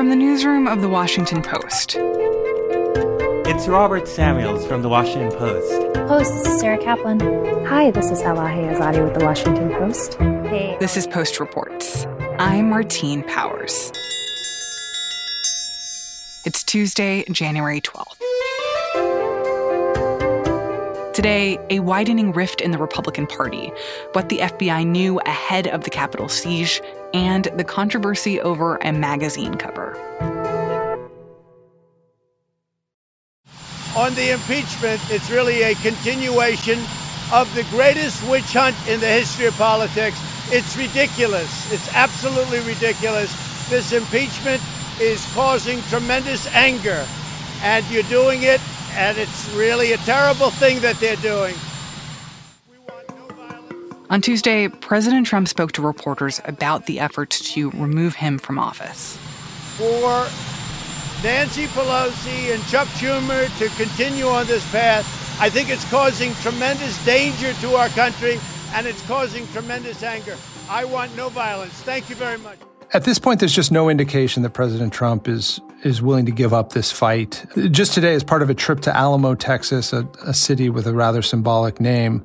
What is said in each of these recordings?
From the newsroom of The Washington Post. It's Robert Samuels from The Washington Post. Host, this is Sarah Kaplan. Hi, this is Elahe Azadi with The Washington Post. Hey. This is Post Reports. I'm Martine Powers. It's Tuesday, January 12th. Today, a widening rift in the Republican Party, what the FBI knew ahead of the Capitol siege, and the controversy over a magazine cover. On the impeachment, it's really a continuation of the greatest witch hunt in the history of politics. It's ridiculous. It's absolutely ridiculous. This impeachment is causing tremendous anger, and you're doing it, and it's really a terrible thing that they're doing. On Tuesday, President Trump spoke to reporters about the efforts to remove him from office. For Nancy Pelosi and Chuck Schumer to continue on this path, I think it's causing tremendous danger to our country and it's causing tremendous anger. I want no violence. Thank you very much. At this point, there's just no indication that President Trump is is willing to give up this fight. Just today, as part of a trip to Alamo, Texas, a, a city with a rather symbolic name,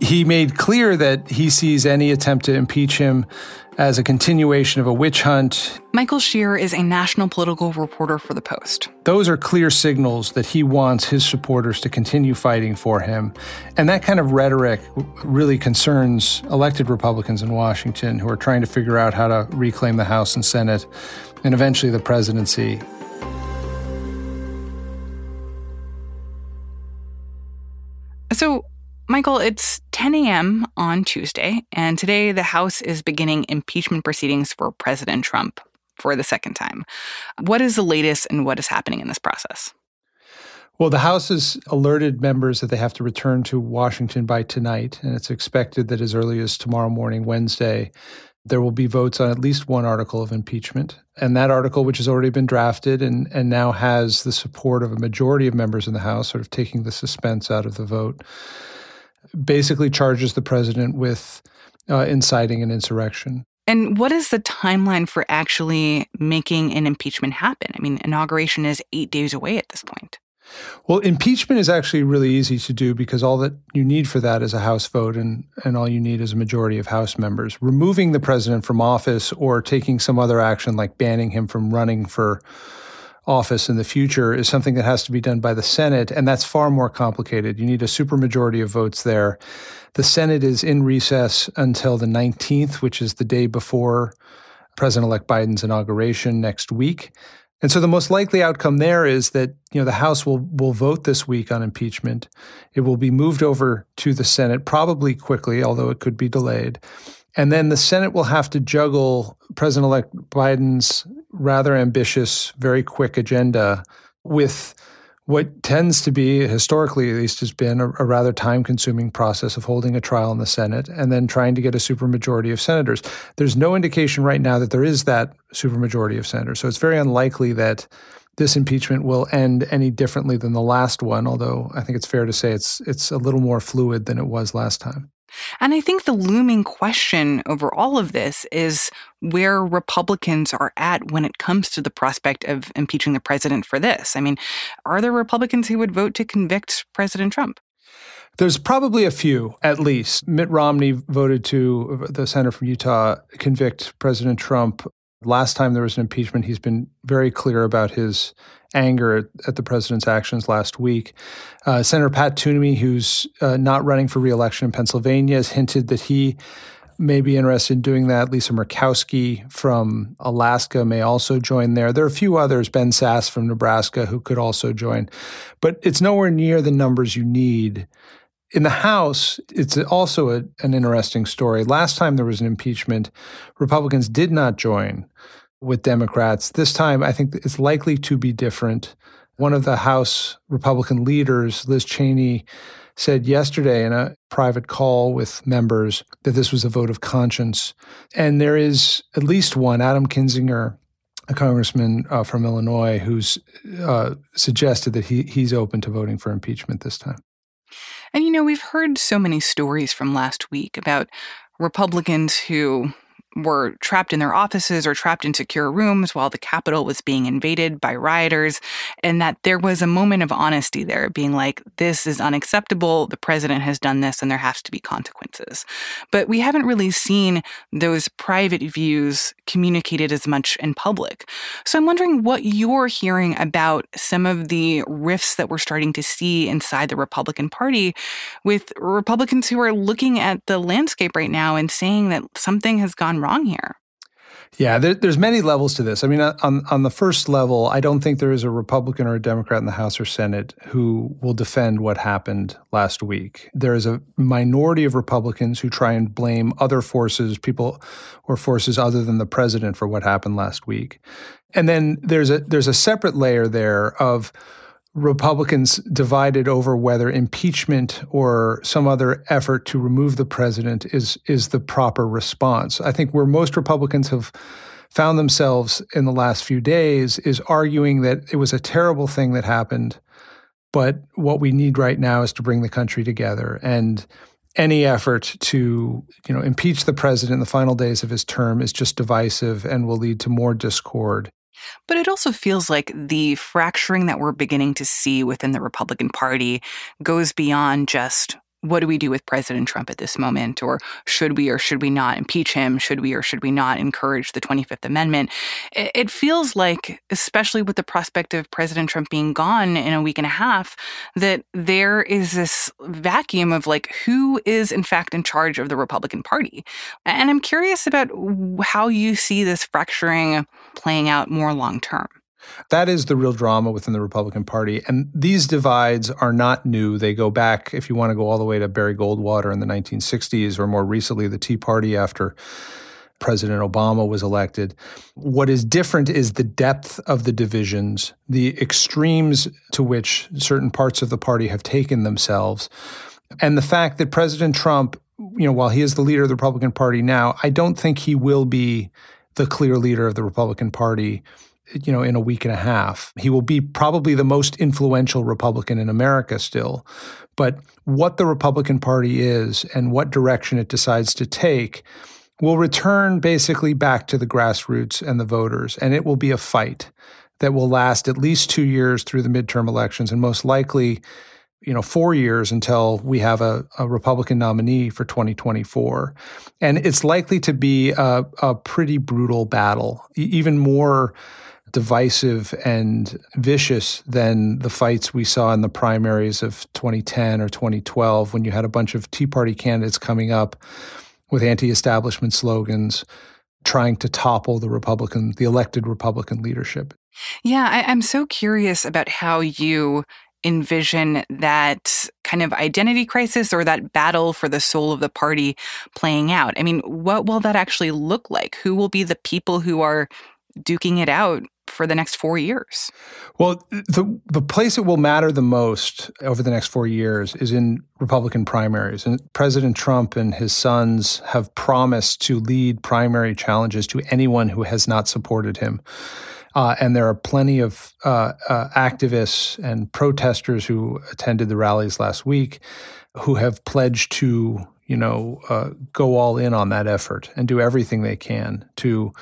he made clear that he sees any attempt to impeach him as a continuation of a witch hunt. Michael Scherer is a national political reporter for The Post. Those are clear signals that he wants his supporters to continue fighting for him. And that kind of rhetoric really concerns elected Republicans in Washington who are trying to figure out how to reclaim the House and Senate and eventually the presidency. Michael, it's 10 a.m. on Tuesday, and today the House is beginning impeachment proceedings for President Trump for the second time. What is the latest and what is happening in this process? Well, the House has alerted members that they have to return to Washington by tonight, and it's expected that as early as tomorrow morning, Wednesday, there will be votes on at least one article of impeachment. And that article, which has already been drafted and, and now has the support of a majority of members in the House, sort of taking the suspense out of the vote, basically charges the president with uh, inciting an insurrection. And what is the timeline for actually making an impeachment happen? I mean, inauguration is eight days away at this point. Well, impeachment is actually really easy to do because all that you need for that is a House vote, and, and all you need is a majority of House members. Removing the president from office or taking some other action like banning him from running for office in the future is something that has to be done by the Senate, and that's far more complicated. You need a supermajority of votes there. The Senate is in recess until the 19th, which is the day before President elect Biden's inauguration next week. And so the most likely outcome there is that you know the House will will vote this week on impeachment. It will be moved over to the Senate probably quickly, although it could be delayed. And then the Senate will have to juggle President elect Biden's rather ambitious, very quick agenda with what tends to be, historically at least, has been a, a rather time consuming process of holding a trial in the Senate and then trying to get a supermajority of senators. There's no indication right now that there is that supermajority of senators. So it's very unlikely that this impeachment will end any differently than the last one, although I think it's fair to say it's it's a little more fluid than it was last time. And I think the looming question over all of this is where Republicans are at when it comes to the prospect of impeaching the president for this. I mean, are there Republicans who would vote to convict President Trump? There's probably a few, at least. Mitt Romney voted to, the senator from Utah, convict President Trump. Last time there was an impeachment, he's been very clear about his anger at, at the president's actions last week. Uh, Senator Pat Toomey, who's uh, not running for reelection in Pennsylvania, has hinted that he may be interested in doing that. Lisa Murkowski from Alaska may also join there. There are a few others, Ben Sasse from Nebraska, who could also join, but it's nowhere near the numbers you need. In the House, it's also a, an interesting story. Last time there was an impeachment, Republicans did not join with Democrats. This time, I think it's likely to be different. One of the House Republican leaders, Liz Cheney, said yesterday in a private call with members that this was a vote of conscience. And there is at least one, Adam Kinzinger, a congressman uh, from Illinois, who's uh, suggested that he, he's open to voting for impeachment this time. And you know, we've heard so many stories from last week about Republicans who were trapped in their offices or trapped in secure rooms while the Capitol was being invaded by rioters, and that there was a moment of honesty there, being like, this is unacceptable. The president has done this, and there has to be consequences. But we haven't really seen those private views communicated as much in public. So I'm wondering what you're hearing about some of the rifts that we're starting to see inside the Republican Party with Republicans who are looking at the landscape right now and saying that something has gone wrong here. Yeah, there, there's many levels to this. I mean, on on the first level, I don't think there is a Republican or a Democrat in the House or Senate who will defend what happened last week. There is a minority of Republicans who try and blame other forces, people or forces other than the president for what happened last week. And then there's a there's a separate layer there of Republicans divided over whether impeachment or some other effort to remove the president is is the proper response. I think where most Republicans have found themselves in the last few days is arguing that it was a terrible thing that happened, but what we need right now is to bring the country together and any effort to you know impeach the president in the final days of his term is just divisive and will lead to more discord but it also feels like the fracturing that we're beginning to see within the Republican Party goes beyond just what do we do with President Trump at this moment? Or should we or should we not impeach him? Should we or should we not encourage the 25th Amendment? It feels like, especially with the prospect of President Trump being gone in a week and a half, that there is this vacuum of like who is in fact in charge of the Republican Party. And I'm curious about how you see this fracturing playing out more long term. That is the real drama within the Republican Party. And these divides are not new. They go back, if you want to go all the way to Barry Goldwater in the 1960s, or more recently, the Tea Party after President Obama was elected. What is different is the depth of the divisions, the extremes to which certain parts of the party have taken themselves, and the fact that President Trump, you know, while he is the leader of the Republican Party now, I don't think he will be the clear leader of the Republican Party you know, in a week and a half. He will be probably the most influential Republican in America still. But what the Republican Party is and what direction it decides to take will return basically back to the grassroots and the voters. And it will be a fight that will last at least two years through the midterm elections and most likely you know four years until we have a, a, Republican nominee for 2024, and it's likely to be a, a pretty brutal battle, even more divisive and vicious than the fights we saw in the primaries of 2010 or 2012 when you had a bunch of Tea Party candidates coming up with anti establishment slogans trying to topple the Republican, the elected Republican leadership. Yeah, I, am so curious about how you envision that kind of identity crisis or that battle for the soul of the party playing out. I mean, what will that actually look like? Who will be the people who are duking it out for the next four years? Well, the the place it will matter the most over the next four years is in Republican primaries. And President Trump and his sons have promised to lead primary challenges to anyone who has not supported him. Uh, and there are plenty of uh, uh, activists and protesters who attended the rallies last week who have pledged to, you know, uh, go all in on that effort and do everything they can to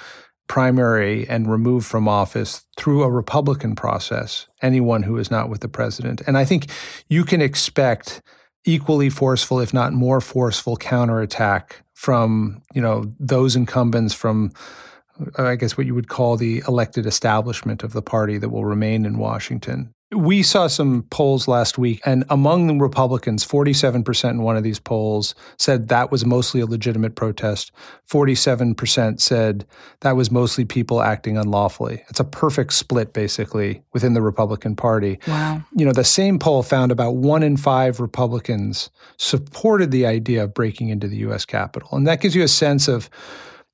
primary and remove from office through a Republican process anyone who is not with the president. And I think you can expect equally forceful, if not more forceful, counterattack from you know those incumbents from I guess what you would call the elected establishment of the party that will remain in Washington. We saw some polls last week, and among the Republicans, 47% in one of these polls said that was mostly a legitimate protest. 47% said that was mostly people acting unlawfully. It's a perfect split, basically, within the Republican Party. Wow. You know, the same poll found about one in five Republicans supported the idea of breaking into the U.S. Capitol. And that gives you a sense of,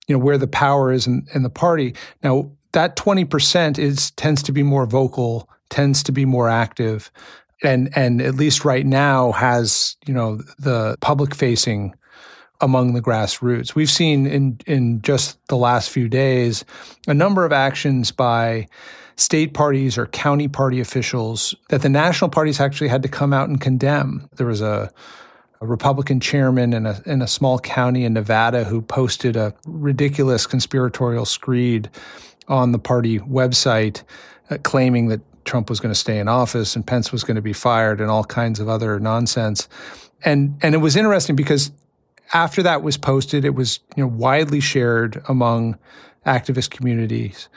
you know, where the power is in, in the party. Now, that 20% is tends to be more vocal tends to be more active and and at least right now has you know the public facing among the grassroots. We've seen in in just the last few days a number of actions by state parties or county party officials that the national parties actually had to come out and condemn. There was a a Republican chairman in a, in a small county in Nevada who posted a ridiculous conspiratorial screed on the party website uh, claiming that Trump was going to stay in office and Pence was going to be fired and all kinds of other nonsense. And and it was interesting because after that was posted, it was you know widely shared among activist communities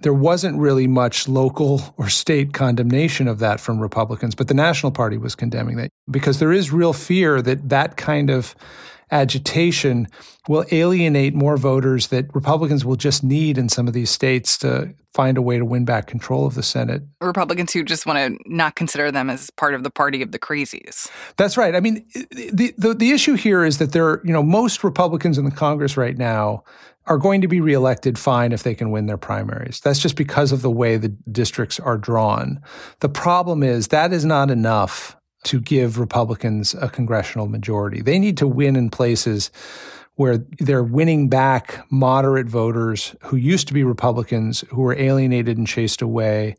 there wasn't really much local or state condemnation of that from Republicans, but the National Party was condemning that because there is real fear that that kind of agitation will alienate more voters that Republicans will just need in some of these states to find a way to win back control of the Senate. Republicans who just want to not consider them as part of the party of the crazies. That's right. I mean, the, the, the issue here is that there, are, you know, most Republicans in the Congress right now are going to be reelected fine if they can win their primaries. That's just because of the way the districts are drawn. The problem is that is not enough to give Republicans a congressional majority. They need to win in places where they're winning back moderate voters who used to be Republicans who were alienated and chased away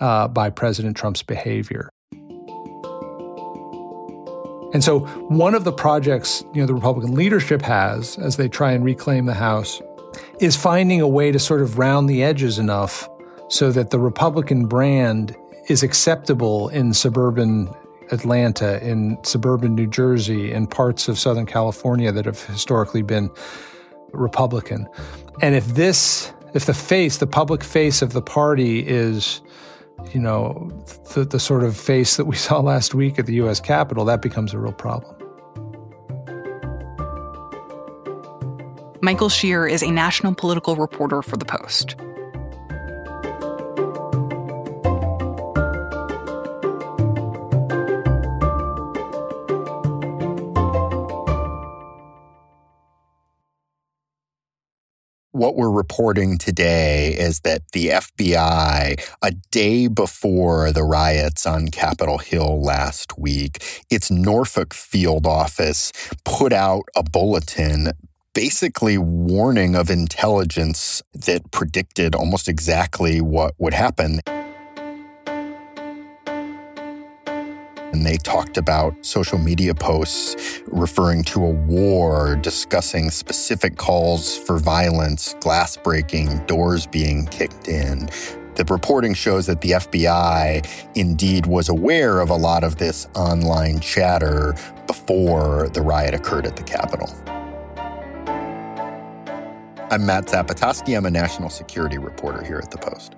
uh, by President Trump's behavior. And so, one of the projects you know the Republican leadership has as they try and reclaim the House is finding a way to sort of round the edges enough so that the Republican brand is acceptable in suburban Atlanta, in suburban New Jersey, in parts of Southern California that have historically been Republican. And if this, if the face, the public face of the party is you know, the, the sort of face that we saw last week at the US Capitol, that becomes a real problem. Michael Scherer is a national political reporter for The Post. What we're reporting today is that the FBI, a day before the riots on Capitol Hill last week, its Norfolk field office put out a bulletin basically warning of intelligence that predicted almost exactly what would happen. And they talked about social media posts referring to a war, discussing specific calls for violence, glass breaking, doors being kicked in. The reporting shows that the FBI indeed was aware of a lot of this online chatter before the riot occurred at the Capitol. I'm Matt Zapotosky. I'm a national security reporter here at The Post.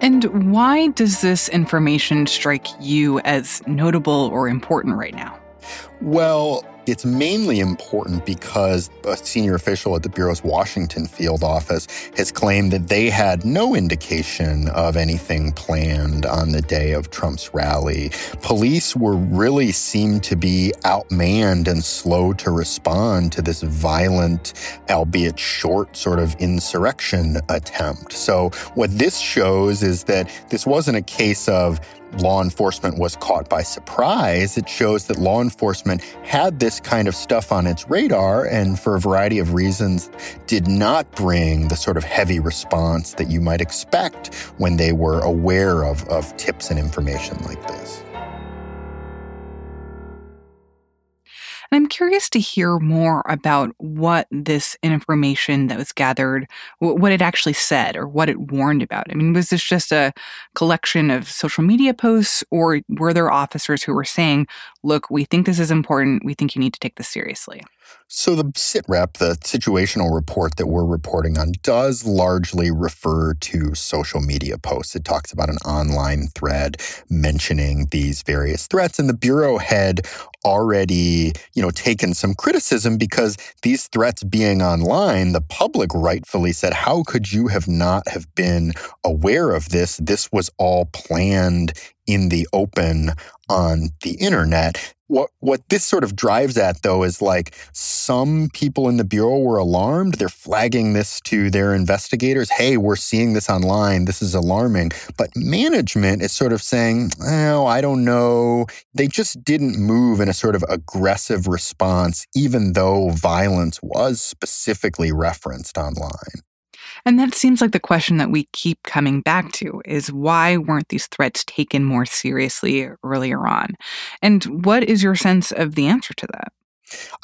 And why does this information strike you as notable or important right now? Well, it's mainly important because a senior official at the Bureau's Washington field office has claimed that they had no indication of anything planned on the day of Trump's rally. Police were really seemed to be outmanned and slow to respond to this violent, albeit short, sort of insurrection attempt. So, what this shows is that this wasn't a case of law enforcement was caught by surprise. It shows that law enforcement had this kind of stuff on its radar and, for a variety of reasons, did not bring the sort of heavy response that you might expect when they were aware of, of tips and information like this. And I'm curious to hear more about what this information that was gathered, what it actually said or what it warned about. I mean, was this just a collection of social media posts or were there officers who were saying, look, we think this is important. We think you need to take this seriously? So the SITREP, the situational report that we're reporting on, does largely refer to social media posts. It talks about an online thread mentioning these various threats, and the bureau had already, you know, taken some criticism because these threats being online, the public rightfully said, "How could you have not have been aware of this? This was all planned in the open on the internet. What what this sort of drives at though is like some people in the bureau were alarmed. They're flagging this to their investigators. Hey, we're seeing this online. This is alarming. But management is sort of saying, "Oh, I don't know." They just didn't move in a sort of aggressive response even though violence was specifically referenced online. And that seems like the question that we keep coming back to is why weren't these threats taken more seriously earlier on? And what is your sense of the answer to that?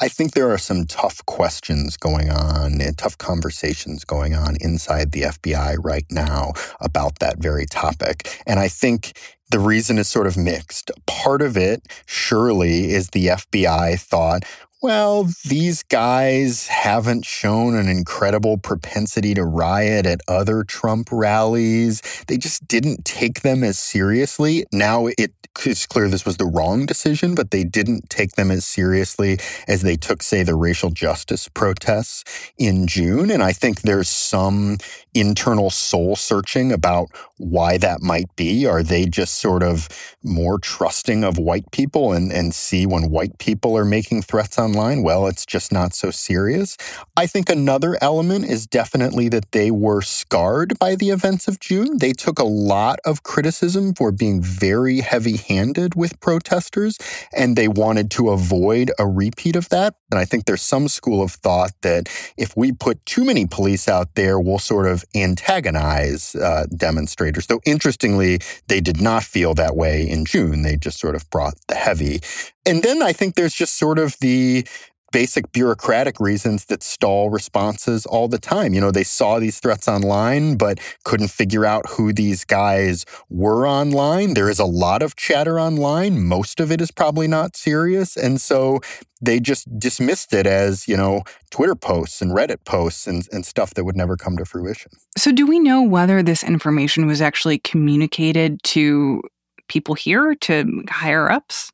I think there are some tough questions going on and tough conversations going on inside the FBI right now about that very topic. And I think the reason is sort of mixed. Part of it, surely, is the FBI thought, well, these guys haven't shown an incredible propensity to riot at other Trump rallies. They just didn't take them as seriously. Now it is clear this was the wrong decision, but they didn't take them as seriously as they took, say, the racial justice protests in June. And I think there's some internal soul searching about why that might be. Are they just sort of more trusting of white people and, and see when white people are making threats online? Well, it's just not so serious. I think another element is definitely that they were scarred by the events of June. They took a lot of criticism for being very heavy handed with protesters, and they wanted to avoid a repeat of that. And I think there's some school of thought that if we put too many police out there, we'll sort of antagonize uh, demonstrators. Though interestingly, they did not feel that way in June. They just sort of brought the heavy. And then I think there's just sort of the basic bureaucratic reasons that stall responses all the time. You know, they saw these threats online, but couldn't figure out who these guys were online. There is a lot of chatter online. Most of it is probably not serious. And so they just dismissed it as, you know, Twitter posts and Reddit posts and, and stuff that would never come to fruition. So, do we know whether this information was actually communicated to people here, to higher ups?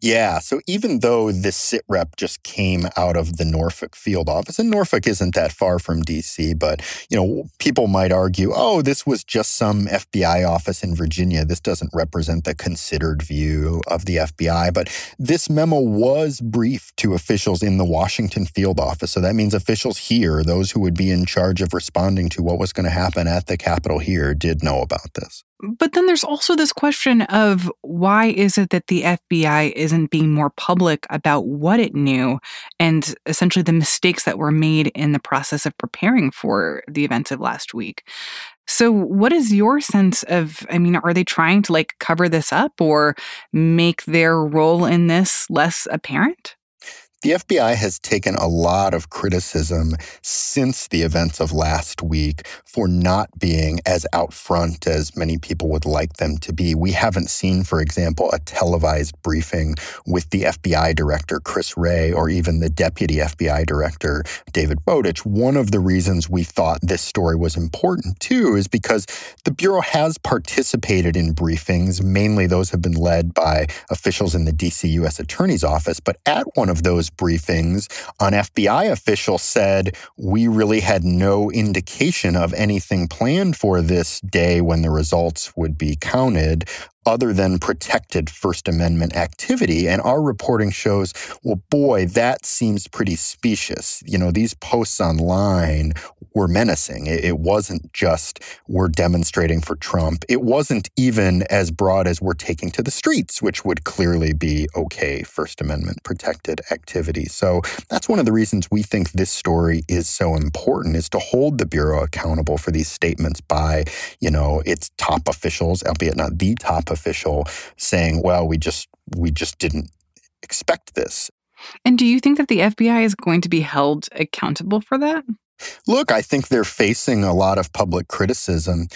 Yeah. So even though this sit rep just came out of the Norfolk field office, and Norfolk isn't that far from DC, but you know, people might argue, oh, this was just some FBI office in Virginia. This doesn't represent the considered view of the FBI. But this memo was briefed to officials in the Washington field office. So that means officials here, those who would be in charge of responding to what was going to happen at the Capitol here, did know about this. But then there's also this question of why is it that the FBI isn't being more public about what it knew and essentially the mistakes that were made in the process of preparing for the events of last week? So, what is your sense of? I mean, are they trying to like cover this up or make their role in this less apparent? The FBI has taken a lot of criticism since the events of last week for not being as out front as many people would like them to be. We haven't seen, for example, a televised briefing with the FBI director, Chris Wray, or even the deputy FBI director, David Bowdich. One of the reasons we thought this story was important, too, is because the Bureau has participated in briefings. Mainly those have been led by officials in the DC U.S. Attorney's Office. But at one of those briefings, an FBI official said, We really had no indication of anything planned for this day when the results would be counted other than protected First Amendment activity. And our reporting shows, well, boy, that seems pretty specious. You know, these posts online were menacing. It, wasn't just we're demonstrating for Trump. It wasn't even as broad as we're taking to the streets, which would clearly be okay First Amendment protected activity. So that's one of the reasons we think this story is so important is to hold the Bureau accountable for these statements by, you know, its top officials, albeit not the top official saying, well, we just we just didn't expect this. And do you think that the FBI is going to be held accountable for that? Look, I think they're facing a lot of public criticism.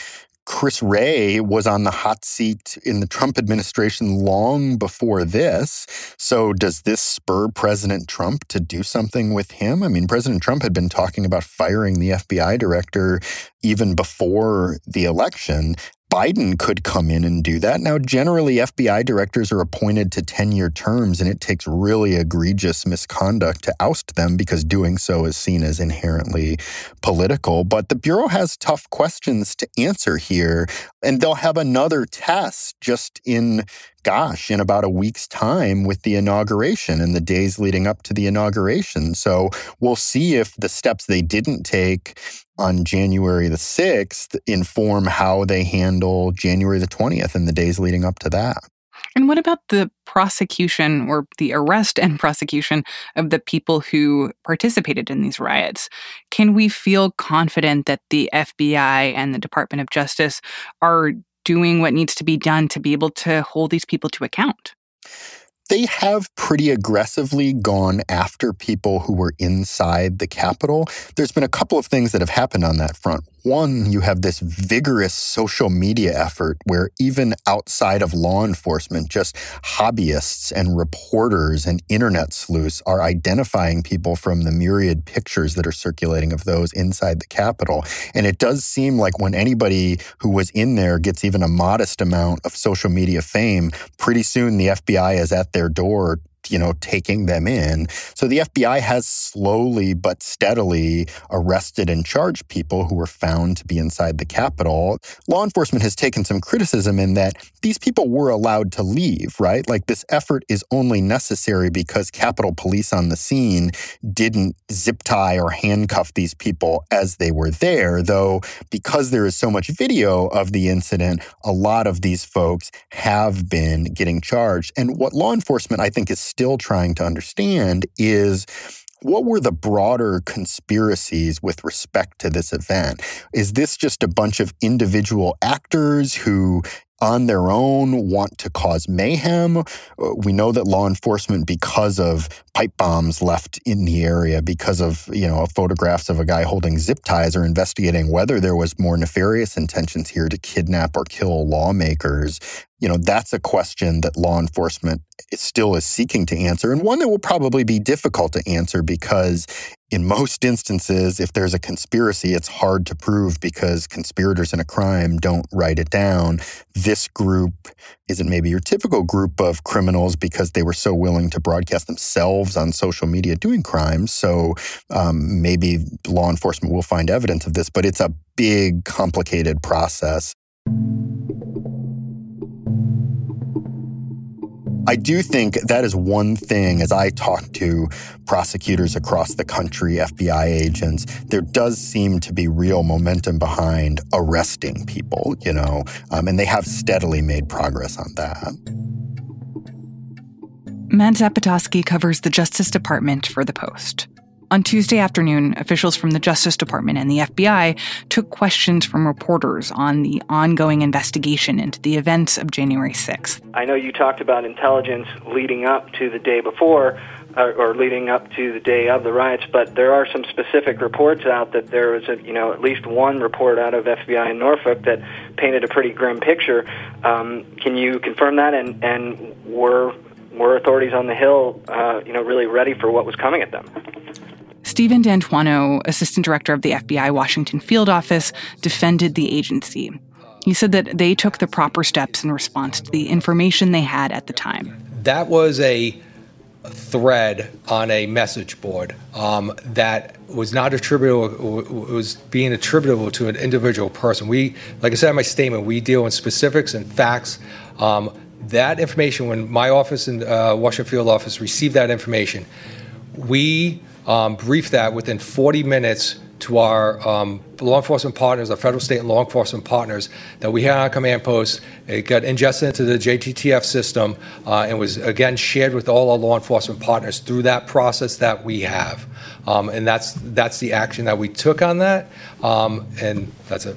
Chris Wray was on the hot seat in the Trump administration long before this. So, does this spur President Trump to do something with him? I mean, President Trump had been talking about firing the FBI director even before the election. Biden could come in and do that. Now, generally, FBI directors are appointed to 10 year terms, and it takes really egregious misconduct to oust them because doing so is seen as inherently political. But the Bureau has tough questions to answer here, and they'll have another test just in gosh, in about a week's time with the inauguration and the days leading up to the inauguration. So we'll see if the steps they didn't take on January the 6th inform how they handle January the 20th and the days leading up to that. And what about the prosecution or the arrest and prosecution of the people who participated in these riots? Can we feel confident that the FBI and the Department of Justice are doing what needs to be done to be able to hold these people to account? they have pretty aggressively gone after people who were inside the Capitol. There's been a couple of things that have happened on that front. One, you have this vigorous social media effort where even outside of law enforcement, just hobbyists and reporters and internet sleuths are identifying people from the myriad pictures that are circulating of those inside the Capitol. And it does seem like when anybody who was in there gets even a modest amount of social media fame, pretty soon the FBI is at their door you know, taking them in. So the FBI has slowly but steadily arrested and charged people who were found to be inside the Capitol. Law enforcement has taken some criticism in that these people were allowed to leave, right? Like this effort is only necessary because Capitol Police on the scene didn't zip tie or handcuff these people as they were there, though because there is so much video of the incident, a lot of these folks have been getting charged. And what law enforcement I think is still trying to understand is what were the broader conspiracies with respect to this event? Is this just a bunch of individual actors who on their own want to cause mayhem. Uh, we know that law enforcement, because of pipe bombs left in the area, because of you know photographs of a guy holding zip ties, are investigating whether there was more nefarious intentions here to kidnap or kill lawmakers. You know, that's a question that law enforcement still is seeking to answer, and one that will probably be difficult to answer because in most instances, if there's a conspiracy, it's hard to prove because conspirators in a crime don't write it down. This group isn't maybe your typical group of criminals because they were so willing to broadcast themselves on social media doing crimes. So um, maybe law enforcement will find evidence of this, but it's a big, complicated process. I do think that is one thing as I talk to prosecutors across the country, FBI agents, there does seem to be real momentum behind arresting people, you know, um, and they have steadily made progress on that. Matt Zapotosky covers the Justice Department for The Post. On Tuesday afternoon, officials from the Justice Department and the FBI took questions from reporters on the ongoing investigation into the events of January 6th. I know you talked about intelligence leading up to the day before. Or, or leading up to the day of the riots, but there are some specific reports out that there was, a, you know, at least one report out of FBI in Norfolk that painted a pretty grim picture. Um, can you confirm that? And and were were authorities on the Hill, uh, you know, really ready for what was coming at them? Steven D'Antuono, assistant director of the FBI Washington field office, defended the agency. He said that they took the proper steps in response to the information they had at the time. That was a thread on a message board um, that was not attributable was being attributable to an individual person we like i said in my statement we deal in specifics and facts um, that information when my office and uh, washington field office received that information we um, briefed that within 40 minutes to our um, law enforcement partners, our federal, state, and law enforcement partners that we had on our command post. It got ingested into the JTTF system uh, and was again shared with all our law enforcement partners through that process that we have. Um, and that's that's the action that we took on that. Um, and that's it.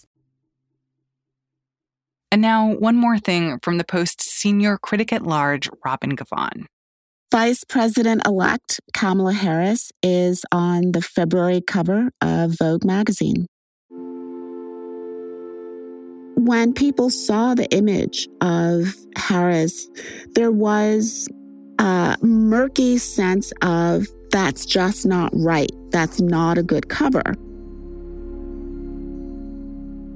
And now, one more thing from the Post's senior critic at large, Robin Givhan. Vice President elect Kamala Harris is on the February cover of Vogue magazine. When people saw the image of Harris, there was a murky sense of that's just not right. That's not a good cover.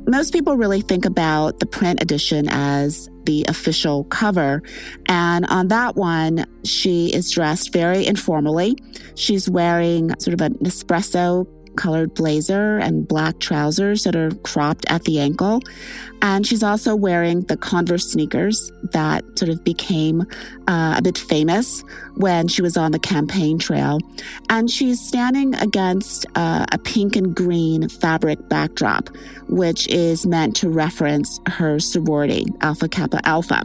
Most people really think about the print edition as the official cover. And on that one, she is dressed very informally. She's wearing sort of an espresso colored blazer and black trousers that are cropped at the ankle. And she's also wearing the Converse sneakers that sort of became uh, a bit famous when she was on the campaign trail. And she's standing against uh, a pink and green fabric backdrop, which is meant to reference her sorority, Alpha Kappa Alpha.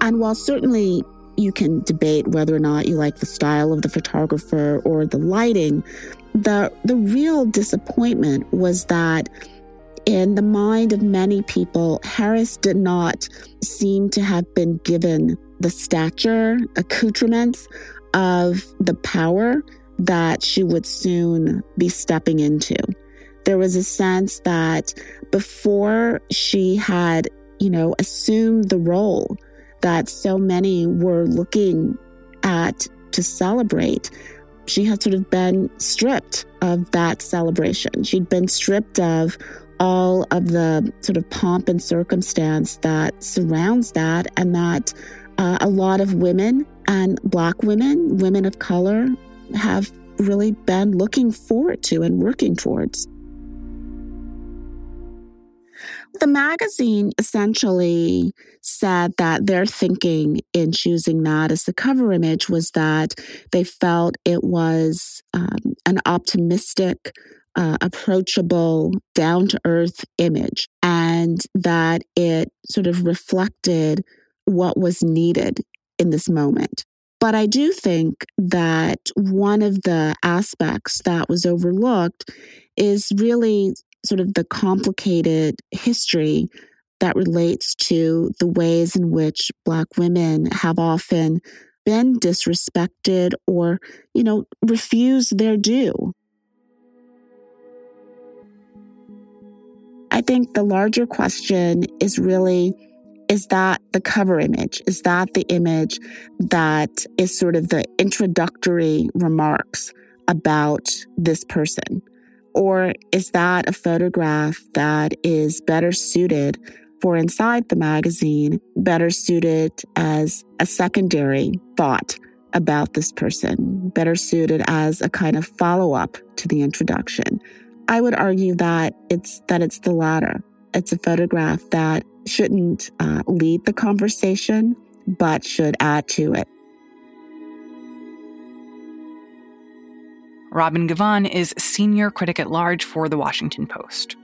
And while certainly you can debate whether or not you like the style of the photographer or the lighting, the the real disappointment was that in the mind of many people, Harris did not seem to have been given the stature, accoutrements of the power that she would soon be stepping into. There was a sense that before she had, you know, assumed the role that so many were looking at to celebrate, she had sort of been stripped of that celebration. She'd been stripped of all of the sort of pomp and circumstance that surrounds that, and that uh, a lot of women and Black women, women of color, have really been looking forward to and working towards. The magazine essentially said that their thinking in choosing that as the cover image was that they felt it was um, an optimistic, uh, approachable, down to earth image, and that it sort of reflected what was needed in this moment. But I do think that one of the aspects that was overlooked is really sort of the complicated history that relates to the ways in which Black women have often been disrespected or, you know, refused their due. I think the larger question is really is that the cover image? Is that the image that is sort of the introductory remarks about this person? Or is that a photograph that is better suited for inside the magazine, better suited as a secondary thought about this person, better suited as a kind of follow up to the introduction? I would argue that it's that it's the latter. It's a photograph that shouldn't uh, lead the conversation, but should add to it. Robin Givhan is senior critic at large for The Washington Post.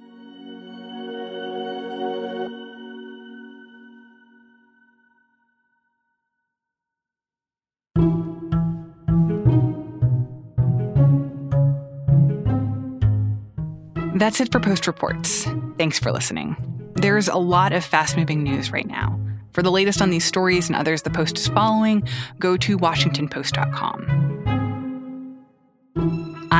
That's it for Post Reports. Thanks for listening. There's a lot of fast moving news right now. For the latest on these stories and others the Post is following, go to WashingtonPost.com.